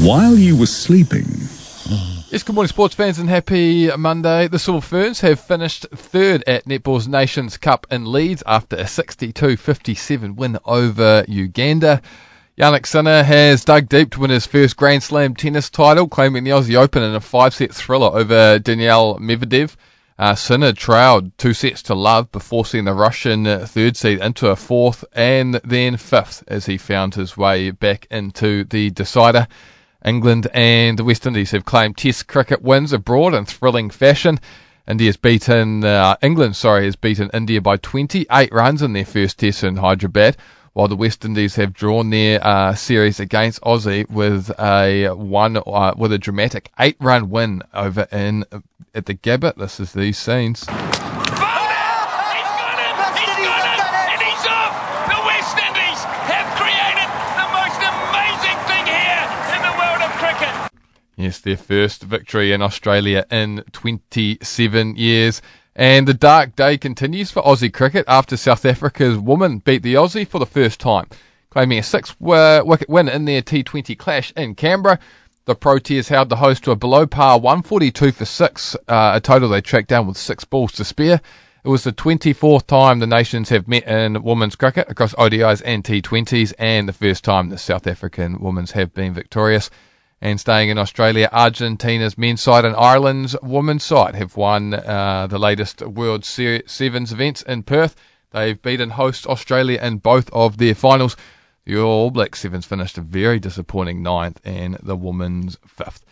while you were sleeping. Yes, good morning, sports fans, and happy Monday. The Silver Ferns have finished third at Netball's Nations Cup in Leeds after a 62 57 win over Uganda. Jannik Sinner has dug deep to win his first Grand Slam tennis title, claiming the Aussie Open in a five set thriller over Daniil Medvedev. Uh, Sinner trailed two sets to love before seeing the Russian third seed into a fourth and then fifth as he found his way back into the decider. England and the West Indies have claimed Test cricket wins abroad in thrilling fashion. India's beaten uh, England, sorry, has beaten India by 28 runs in their first Test in Hyderabad, while the West Indies have drawn their uh, series against Aussie with a one uh, with a dramatic eight-run win over in at the Gabba. This is these scenes. Yes, their first victory in Australia in 27 years. And the dark day continues for Aussie cricket after South Africa's women beat the Aussie for the first time, claiming a six wicket win in their T20 clash in Canberra. The Proteas held the host to a below par 142 for six, uh, a total they tracked down with six balls to spare. It was the 24th time the nations have met in women's cricket across ODIs and T20s, and the first time the South African women's have been victorious. And staying in Australia, Argentina's men's side and Ireland's women's side have won uh, the latest World Sevens events in Perth. They've beaten host Australia in both of their finals. The All Black Sevens finished a very disappointing ninth and the women's fifth.